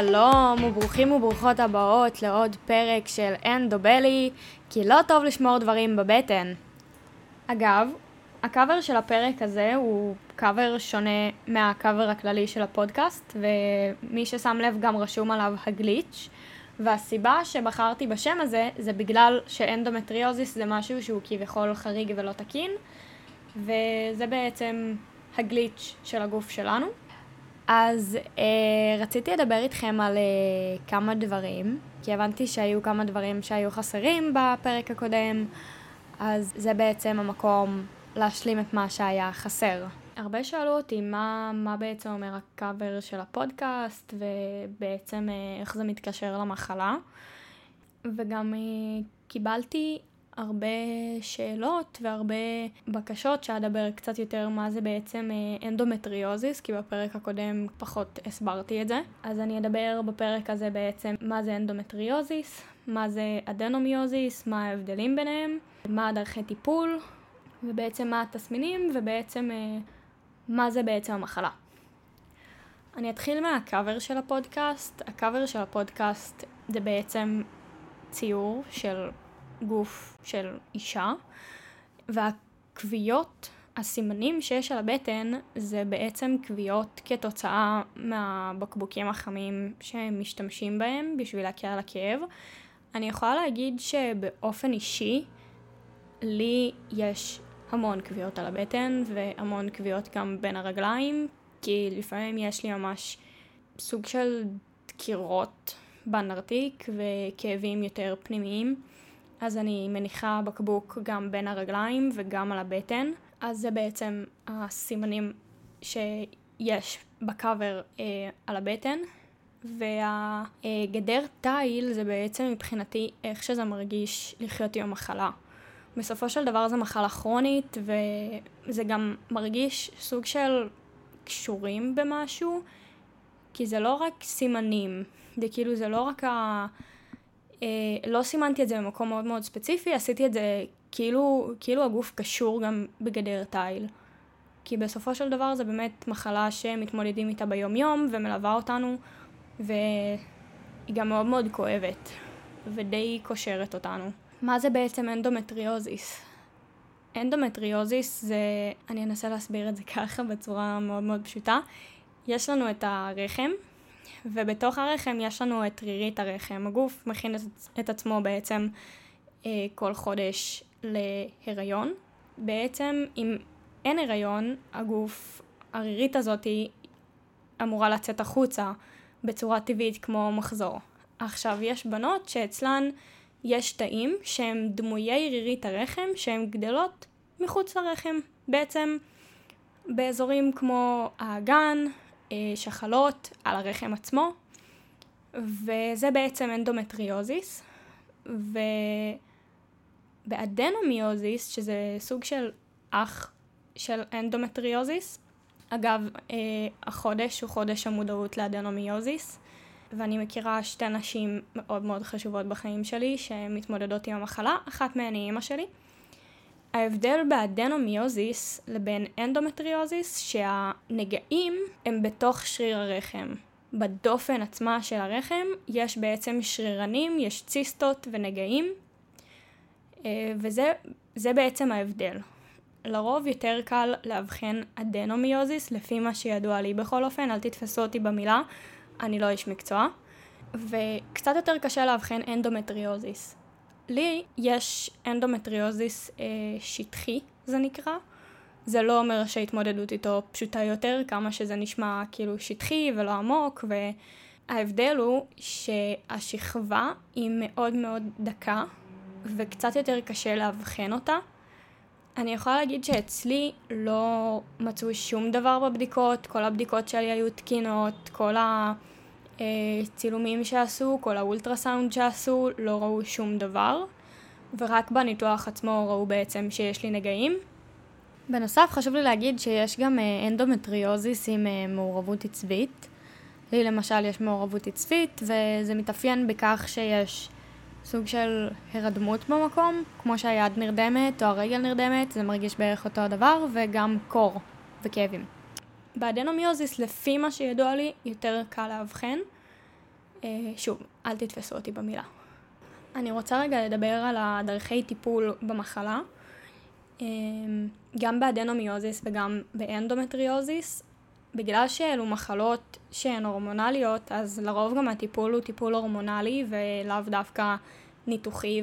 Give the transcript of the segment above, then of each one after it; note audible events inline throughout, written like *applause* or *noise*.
שלום וברוכים וברוכות הבאות לעוד פרק של אנדובלי, כי לא טוב לשמור דברים בבטן. אגב, הקאבר של הפרק הזה הוא קאבר שונה מהקאבר הכללי של הפודקאסט, ומי ששם לב גם רשום עליו ה glitch, והסיבה שבחרתי בשם הזה זה בגלל שאנדומטריוזיס זה משהו שהוא כביכול חריג ולא תקין, וזה בעצם הגליץ' של הגוף שלנו. אז אה, רציתי לדבר איתכם על אה, כמה דברים, כי הבנתי שהיו כמה דברים שהיו חסרים בפרק הקודם, אז זה בעצם המקום להשלים את מה שהיה חסר. הרבה שאלו אותי מה, מה בעצם אומר הקאבר של הפודקאסט, ובעצם אה, איך זה מתקשר למחלה. וגם אה, קיבלתי הרבה שאלות והרבה בקשות שאדבר קצת יותר מה זה בעצם אה, אנדומטריוזיס, כי בפרק הקודם פחות הסברתי את זה. אז אני אדבר בפרק הזה בעצם מה זה אנדומטריוזיס, מה זה אדנומיוזיס, מה ההבדלים ביניהם, מה הדרכי טיפול, ובעצם מה התסמינים, ובעצם אה, מה זה בעצם המחלה. אני אתחיל מהקאבר של הפודקאסט. הקאבר של הפודקאסט זה בעצם ציור של גוף של אישה, והכוויות, הסימנים שיש על הבטן, זה בעצם כוויות כתוצאה מהבקבוקים החמים שהם משתמשים בהם בשביל להקל על הכאב. אני יכולה להגיד שבאופן אישי, לי יש המון כוויות על הבטן והמון כוויות גם בין הרגליים, כי לפעמים יש לי ממש סוג של דקירות בנרתיק וכאבים יותר פנימיים. אז אני מניחה בקבוק גם בין הרגליים וגם על הבטן. אז זה בעצם הסימנים שיש בקאבר אה, על הבטן. והגדר תיל זה בעצם מבחינתי איך שזה מרגיש לחיות עם המחלה. בסופו של דבר זו מחלה כרונית וזה גם מרגיש סוג של קשורים במשהו, כי זה לא רק סימנים, זה כאילו זה לא רק ה... אה, לא סימנתי את זה במקום מאוד מאוד ספציפי, עשיתי את זה כאילו, כאילו הגוף קשור גם בגדר תיל. כי בסופו של דבר זה באמת מחלה שמתמודדים איתה ביום יום ומלווה אותנו, והיא גם מאוד מאוד כואבת, ודי קושרת אותנו. מה זה בעצם אנדומטריוזיס? אנדומטריוזיס זה, אני אנסה להסביר את זה *laughs* ככה בצורה מאוד מאוד פשוטה. יש לנו את הרחם, ובתוך הרחם יש לנו את רירית הרחם. הגוף מכין את, עצמו בעצם אה, כל חודש להיריון. בעצם אם אין הריון, הגוף, הרירית הזאת אמורה לצאת החוצה בצורה טבעית כמו מחזור. עכשיו, יש בנות שאצלן יש תאים שהם דמויי רירית הרחם שהן גדלות מחוץ לרחם. בעצם באזורים כמו האגן, שחלות על הרחם עצמו, וזה בעצם אנדומטריוזיס, ובאדנומיוזיס, שזה סוג של אח של אנדומטריוזיס, אגב, אה, החודש הוא חודש המודעות לאדנומיוזיס, ואני מכירה שתי נשים מאוד מאוד חשובות בחיים שלי שמתמודדות עם המחלה, אחת מהן היא אימא שלי. ההבדל באדנומיוזיס לבין אנדומטריוזיס שהנגעים הם בתוך שריר הרחם. בדופן עצמה של הרחם יש בעצם שרירנים, יש ציסטות ונגעים אה, וזה בעצם ההבדל. לרוב יותר קל לאבחן אדנומיוזיס לפי מה שידוע לי בכל אופן, אל תתפסו אותי במילה, אני לא איש מקצוע. וקצת יותר קשה לאבחן אנדומטריוזיס. לי יש אנדומטריוזיס אה, שטחי, זה נקרא. זה לא אומר שההתמודדות איתו פשוטה יותר, כמה שזה נשמע כאילו שטחי ולא עמוק, וההבדל הוא שהשכבה היא מאוד מאוד דקה, וקצת יותר קשה לאבחן אותה. אני יכולה להגיד שאצלי לא מצאו שום דבר בבדיקות, כל הבדיקות שלי היו תקינות, כל ה... אה, צילומים שעשו, כל האולטרסאונד שעשו, לא ראו שום דבר, ורק בניתוח עצמו ראו בעצם שיש לי נגעים. בנוסף חשוב לי להגיד שיש גם אה, אנדומטריוזיס עם אה, מעורבות עצבית. לי למשל יש מעורבות עצבית, וזה מתאפיין בכך שיש סוג של הרדמות במקום, כמו שהיד נרדמת או הרגל נרדמת, זה מרגיש בערך אותו הדבר, וגם קור וכאבים. באדנומיוזיס, לפי מה שידוע לי, יותר קל לאבחן, שוב, אל תתפסו אותי במילה. אני רוצה רגע לדבר על הדרכי טיפול במחלה. גם באדנומיוזיס וגם באנדומטריוזיס, בגלל שאלו מחלות שהן הורמונליות, אז לרוב גם הטיפול הוא טיפול הורמונלי ולאו דווקא ניתוחי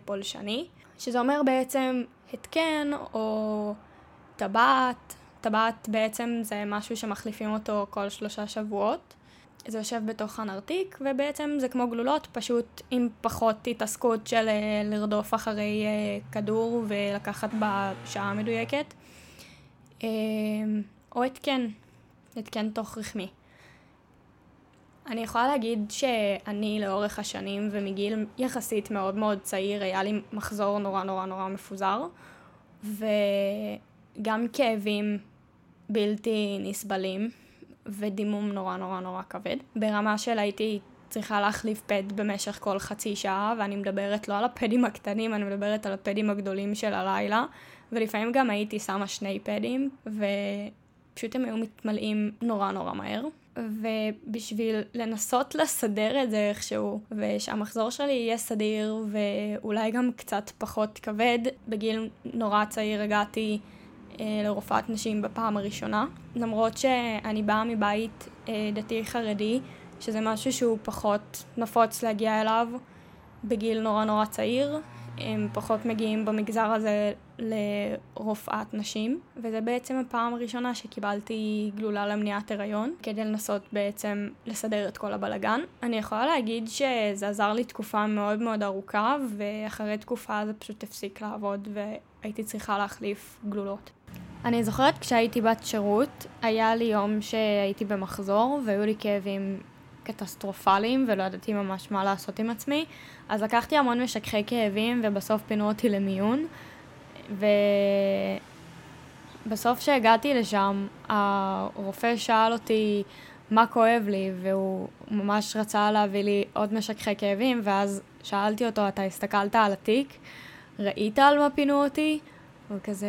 ופולשני, שזה אומר בעצם התקן או טבעת. טבעת בעצם זה משהו שמחליפים אותו כל שלושה שבועות. זה יושב בתוך הנרתיק, ובעצם זה כמו גלולות, פשוט עם פחות התעסקות של אה, לרדוף אחרי אה, כדור ולקחת בשעה המדויקת. אה, או התקן, התקן תוך רחמי. אני יכולה להגיד שאני לאורך השנים ומגיל יחסית מאוד מאוד צעיר היה לי מחזור נורא נורא נורא מפוזר וגם כאבים בלתי נסבלים ודימום נורא נורא נורא כבד. ברמה של הייתי צריכה להחליף פד במשך כל חצי שעה ואני מדברת לא על הפדים הקטנים, אני מדברת על הפדים הגדולים של הלילה. ולפעמים גם הייתי שמה שני פדים ופשוט הם היו מתמלאים נורא נורא מהר. ובשביל לנסות לסדר את זה איכשהו, ושהמחזור שלי יהיה סדיר ואולי גם קצת פחות כבד, בגיל נורא צעיר הגעתי לרופאת נשים בפעם הראשונה, למרות שאני באה מבית אה, דתי חרדי, שזה משהו שהוא פחות נפוץ להגיע אליו בגיל נורא נורא צעיר, הם פחות מגיעים במגזר הזה לרופאת נשים, וזה בעצם הפעם הראשונה שקיבלתי גלולה למניעת הריון, כדי לנסות בעצם לסדר את כל הבלגן. אני יכולה להגיד שזה עזר לי תקופה מאוד מאוד ארוכה, ואחרי תקופה זה פשוט הפסיק לעבוד, והייתי צריכה להחליף גלולות. אני זוכרת כשהייתי בת שירות, היה לי יום שהייתי במחזור, והיו לי כאבים קטסטרופליים ולא ידעתי ממש מה לעשות עם עצמי. אז לקחתי המון משככי כאבים ובסוף פינו אותי למיון. ובסוף שהגעתי לשם, הרופא שאל אותי מה כואב לי, והוא ממש רצה להביא לי עוד משככי כאבים, ואז שאלתי אותו, אתה הסתכלת על התיק? ראית על מה פינו אותי? הוא כזה,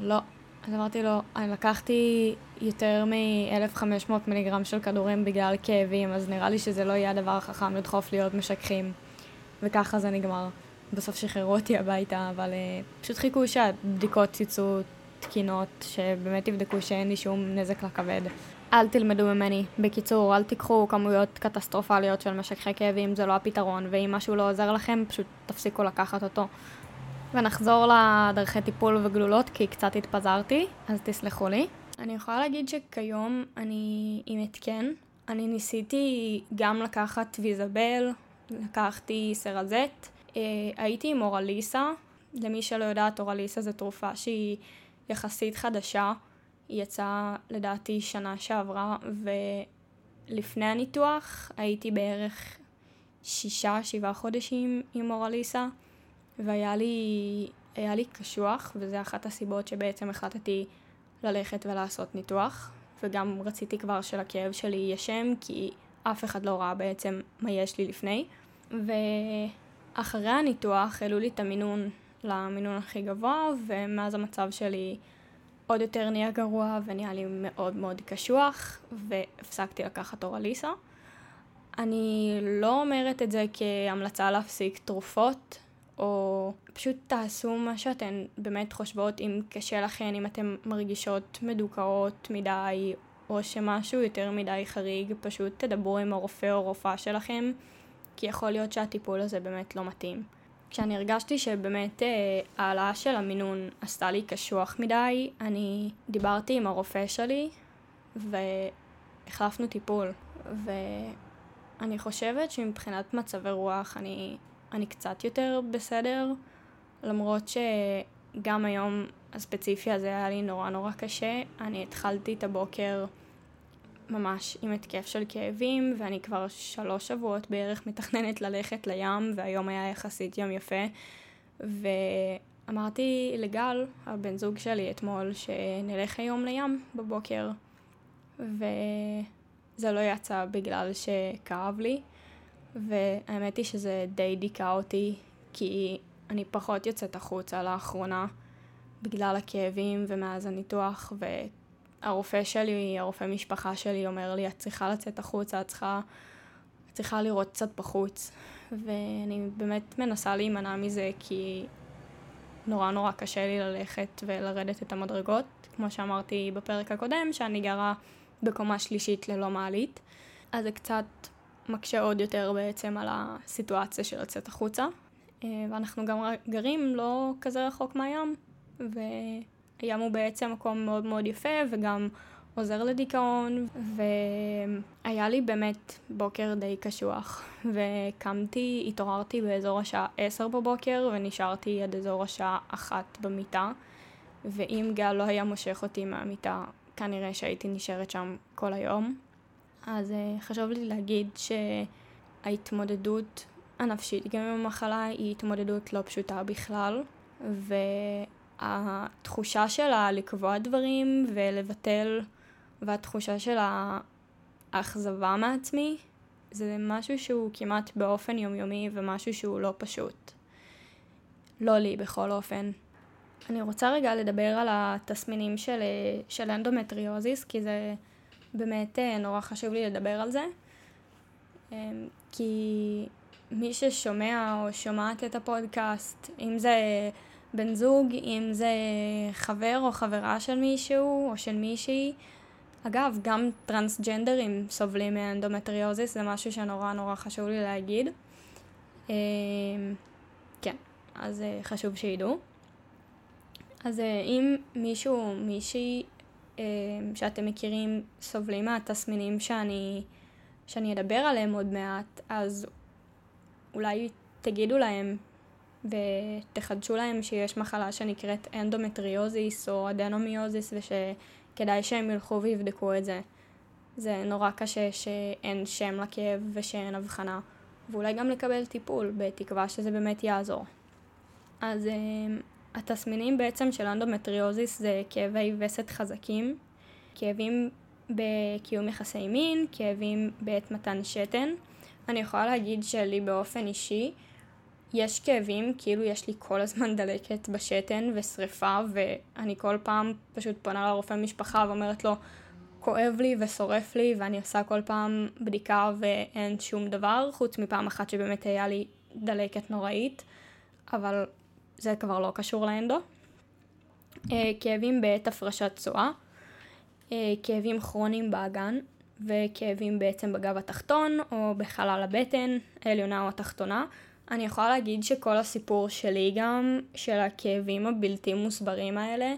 לא. אז אמרתי לו, אני לקחתי יותר מ-1500 מיליגרם של כדורים בגלל כאבים, אז נראה לי שזה לא יהיה הדבר החכם לדחוף עוד משככים. וככה זה נגמר. בסוף שחררו אותי הביתה, אבל uh, פשוט חיכו שהבדיקות יצאו תקינות, שבאמת יבדקו שאין לי שום נזק לכבד. אל תלמדו ממני. בקיצור, אל תיקחו כמויות קטסטרופליות של משככי כאבים, זה לא הפתרון, ואם משהו לא עוזר לכם, פשוט תפסיקו לקחת אותו. ונחזור לדרכי טיפול וגלולות, כי קצת התפזרתי, אז תסלחו לי. אני יכולה להגיד שכיום אני עם התקן. אני ניסיתי גם לקחת ויזבל, לקחתי סרזט, אה, הייתי עם אורליסה. למי שלא יודעת, אורליסה זו תרופה שהיא יחסית חדשה. היא יצאה לדעתי שנה שעברה, ולפני הניתוח הייתי בערך שישה, שבעה חודשים עם אורליסה. והיה לי, היה לי קשוח, וזה אחת הסיבות שבעצם החלטתי ללכת ולעשות ניתוח, וגם רציתי כבר שלכאב שלי יהיה שם, כי אף אחד לא ראה בעצם מה יש לי לפני. ואחרי הניתוח העלו לי את המינון למינון הכי גבוה, ומאז המצב שלי עוד יותר נהיה גרוע ונהיה לי מאוד מאוד קשוח, והפסקתי לקחת אורליסה. אני לא אומרת את זה כהמלצה להפסיק תרופות, או פשוט תעשו מה שאתן באמת חושבות, אם קשה לכן, אם אתן מרגישות מדוכאות מדי, או שמשהו יותר מדי חריג, פשוט תדברו עם הרופא או רופאה שלכם, כי יכול להיות שהטיפול הזה באמת לא מתאים. כשאני הרגשתי שבאמת אה, העלאה של המינון עשתה לי קשוח מדי, אני דיברתי עם הרופא שלי והחלפנו טיפול. ואני חושבת שמבחינת מצבי רוח אני אני קצת יותר בסדר, למרות שגם היום הספציפי הזה היה לי נורא נורא קשה. אני התחלתי את הבוקר ממש עם התקף של כאבים, ואני כבר שלוש שבועות בערך מתכננת ללכת לים, והיום היה יחסית יום יפה. ואמרתי לגל, הבן זוג שלי אתמול, שנלך היום לים בבוקר, וזה לא יצא בגלל שכאב לי. והאמת היא שזה די דיכא אותי, כי אני פחות יוצאת החוצה לאחרונה בגלל הכאבים ומאז הניתוח, והרופא שלי, הרופא משפחה שלי אומר לי, את צריכה לצאת החוצה, את צריכה צריכה לראות קצת בחוץ, ואני באמת מנסה להימנע מזה כי נורא נורא קשה לי ללכת ולרדת את המדרגות, כמו שאמרתי בפרק הקודם, שאני גרה בקומה שלישית ללא מעלית, אז זה קצת מקשה עוד יותר בעצם על הסיטואציה של לצאת החוצה. אה, ואנחנו גם גרים לא כזה רחוק מהים, והים הוא בעצם מקום מאוד מאוד יפה וגם עוזר לדיכאון, והיה לי באמת בוקר די קשוח, *laughs* וקמתי, התעוררתי באזור השעה 10 בבוקר ונשארתי עד אזור השעה 1 במיטה, ואם גל לא היה מושך אותי מהמיטה, כנראה שהייתי נשארת שם כל היום. אז uh, חשוב לי להגיד שההתמודדות הנפשית גם עם המחלה היא התמודדות לא פשוטה בכלל, והתחושה שלה לקבוע דברים ולבטל, והתחושה של האכזבה מעצמי, זה משהו שהוא כמעט באופן יומיומי ומשהו שהוא לא פשוט. לא לי בכל אופן. אני רוצה רגע לדבר על התסמינים של, של אנדומטריוזיס, כי זה באמת אה, נורא חשוב לי לדבר על זה. אמ, כי מי ששומע או שומעת את הפודקאסט, אם זה בן זוג, אם זה חבר או חברה של מישהו או של מישהי, אגב, גם טרנסג'נדרים סובלים מאנדומטריוזיס, זה משהו שנורא נורא חשוב לי להגיד. אמ, כן, אז אה, חשוב שידעו. אז אה, אם מישהו מישהי שאתם מכירים סובלים מהתסמינים שאני, שאני אדבר עליהם עוד מעט, אז אולי תגידו להם ותחדשו להם שיש מחלה שנקראת אנדומטריוזיס או אדנומיוזיס ושכדאי שהם ילכו ויבדקו את זה. זה נורא קשה שאין שם לכאב ושאין הבחנה, ואולי גם לקבל טיפול, בתקווה שזה באמת יעזור. אז אה, התסמינים בעצם של אנדומטריוזיס זה כאבי וסת חזקים, כאבים בקיום יחסי מין, כאבים בעת מתן שתן. אני יכולה להגיד שלי באופן אישי יש כאבים, כאילו יש לי כל הזמן דלקת בשתן ושריפה, ואני כל פעם פשוט פונה לרופא משפחה ואומרת לו, כואב לי ושורף לי, ואני עושה כל פעם בדיקה ואין שום דבר, חוץ מפעם אחת שבאמת היה לי דלקת נוראית, אבל זה כבר לא קשור לאנדו. אה, כאבים בעת הפרשת צואה, אה, כאבים כרוניים באגן, וכאבים בעצם בגב התחתון, או בחלל הבטן, העליונה או התחתונה. אני יכולה להגיד שכל הסיפור שלי גם, של הכאבים הבלתי מוסברים האלה,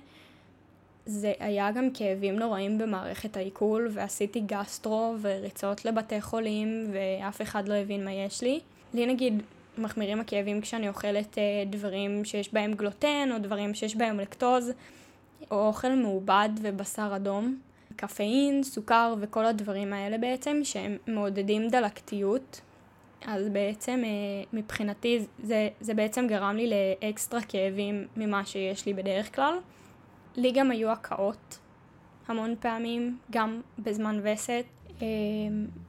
זה היה גם כאבים נוראים במערכת העיכול, ועשיתי גסטרו וריצות לבתי חולים, ואף אחד לא הבין מה יש לי. לי נגיד מחמירים הכאבים כשאני אוכלת אה, דברים שיש בהם גלוטן, או דברים שיש בהם לקטוז, או אוכל מעובד ובשר אדום. קפאין, סוכר וכל הדברים האלה בעצם, שהם מעודדים דלקתיות. אז בעצם אה, מבחינתי זה, זה בעצם גרם לי לאקסטרה כאבים ממה שיש לי בדרך כלל. לי גם היו הקאות המון פעמים, גם בזמן וסת. אה,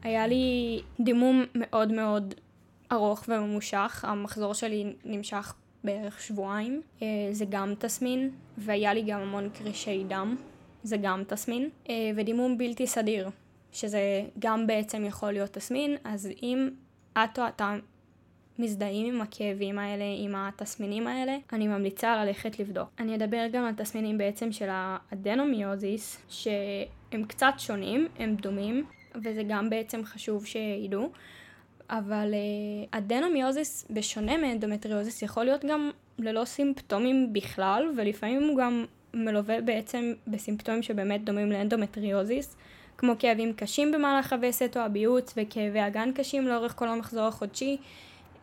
היה לי דימום מאוד מאוד ארוך וממושך, המחזור שלי נמשך בערך שבועיים, אה, זה גם תסמין, והיה לי גם המון קרישי דם, זה גם תסמין, אה, ודימום בלתי סדיר, שזה גם בעצם יכול להיות תסמין, אז אם את או אתה מזדהים עם הכאבים האלה, עם התסמינים האלה, אני ממליצה ללכת לבדוק. אני אדבר גם על תסמינים בעצם של האדנומיוזיס, שהם קצת שונים, הם דומים, וזה גם בעצם חשוב שידעו. אבל אה, אדנומיוזיס, בשונה מאנדומטריוזיס, יכול להיות גם ללא סימפטומים בכלל, ולפעמים הוא גם מלווה בעצם בסימפטומים שבאמת דומים לאנדומטריוזיס, כמו כאבים קשים במהלך הווסת או הביוץ, וכאבי אגן קשים לאורך כל המחזור החודשי,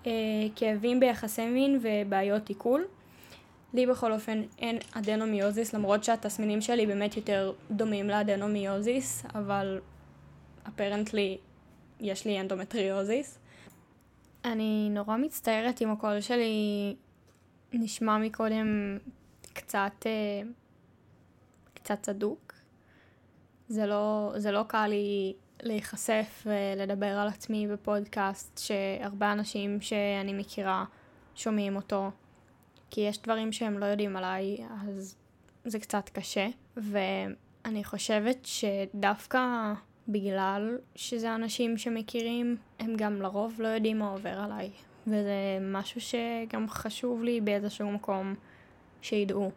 אה, כאבים ביחסי מין ובעיות עיכול. לי בכל אופן אין אדנומיוזיס, למרות שהתסמינים שלי באמת יותר דומים לאדנומיוזיס, אבל apparently יש לי אנדומטריוזיס. אני נורא מצטערת אם הקול שלי נשמע מקודם קצת, אה, קצת סדוק. זה לא, זה לא קל לי להיחשף ולדבר על עצמי בפודקאסט שהרבה אנשים שאני מכירה שומעים אותו, כי יש דברים שהם לא יודעים עליי, אז זה קצת קשה, ואני חושבת שדווקא בגלל שזה אנשים שמכירים, הם גם לרוב לא יודעים מה עובר עליי. וזה משהו שגם חשוב לי באיזשהו מקום שידעו.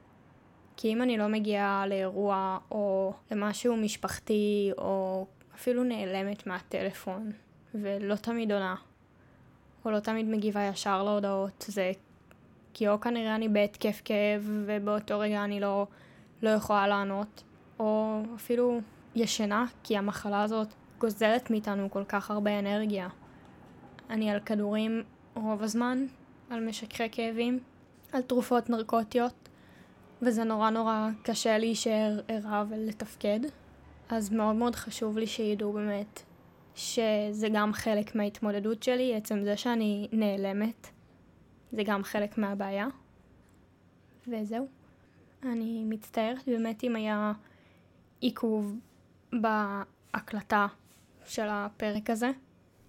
כי אם אני לא מגיעה לאירוע או למשהו משפחתי או אפילו נעלמת מהטלפון ולא תמיד עונה או לא תמיד מגיבה ישר להודעות, זה כי או כנראה אני בהתקף כאב ובאותו רגע אני לא, לא יכולה לענות, או אפילו ישנה, כי המחלה הזאת גוזלת מאיתנו כל כך הרבה אנרגיה. אני על כדורים רוב הזמן, על משככי כאבים, על תרופות נרקוטיות, וזה נורא נורא קשה להישאר ערה ולתפקד. אז מאוד מאוד חשוב לי שידעו באמת שזה גם חלק מההתמודדות שלי, עצם זה שאני נעלמת, זה גם חלק מהבעיה. וזהו. אני מצטערת באמת אם היה עיכוב בהקלטה של הפרק הזה.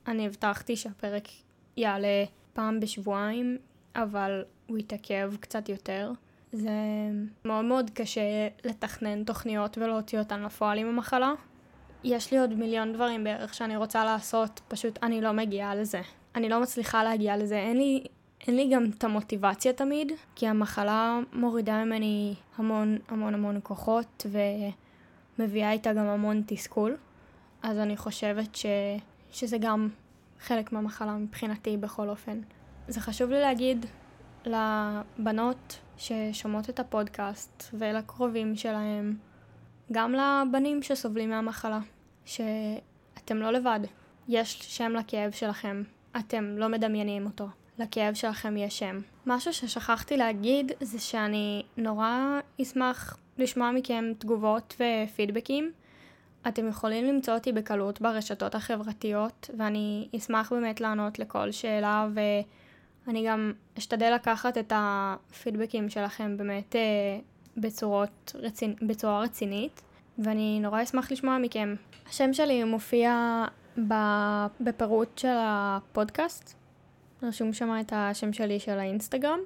אני הבטחתי שהפרק יעלה פעם בשבועיים, אבל הוא יתעכב קצת יותר. זה מאוד מאוד קשה לתכנן תוכניות ולהוציא אותן לפועל עם המחלה. יש לי עוד מיליון דברים בערך שאני רוצה לעשות, פשוט אני לא מגיעה לזה. אני לא מצליחה להגיע לזה, אין לי, אין לי גם את המוטיבציה תמיד, כי המחלה מורידה ממני המון המון המון כוחות ומביאה איתה גם המון תסכול. אז אני חושבת ש... שזה גם חלק מהמחלה מבחינתי בכל אופן. זה חשוב לי להגיד לבנות ששומעות את הפודקאסט ולקרובים שלהם, גם לבנים שסובלים מהמחלה, שאתם לא לבד. יש שם לכאב שלכם, אתם לא מדמיינים אותו. לכאב שלכם יש שם. משהו ששכחתי להגיד זה שאני נורא אשמח לשמוע מכם תגובות ופידבקים. אתם יכולים למצוא אותי בקלות ברשתות החברתיות, ואני אשמח באמת לענות לכל שאלה, ואני גם אשתדל לקחת את הפידבקים שלכם באמת אה, בצורות רצינ... בצורה רצינית, ואני נורא אשמח לשמוע מכם. השם שלי מופיע בפירוט של הפודקאסט, רשום שם את השם שלי של האינסטגרם.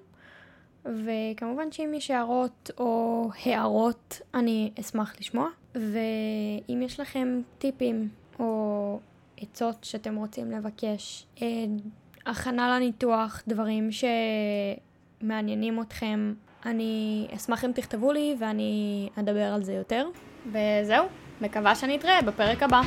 וכמובן שאם יש הערות או הערות, אני אשמח לשמוע. ואם יש לכם טיפים או עצות שאתם רוצים לבקש, אה, הכנה לניתוח, דברים שמעניינים אתכם, אני אשמח אם תכתבו לי ואני אדבר על זה יותר. וזהו, מקווה שנתראה בפרק הבא.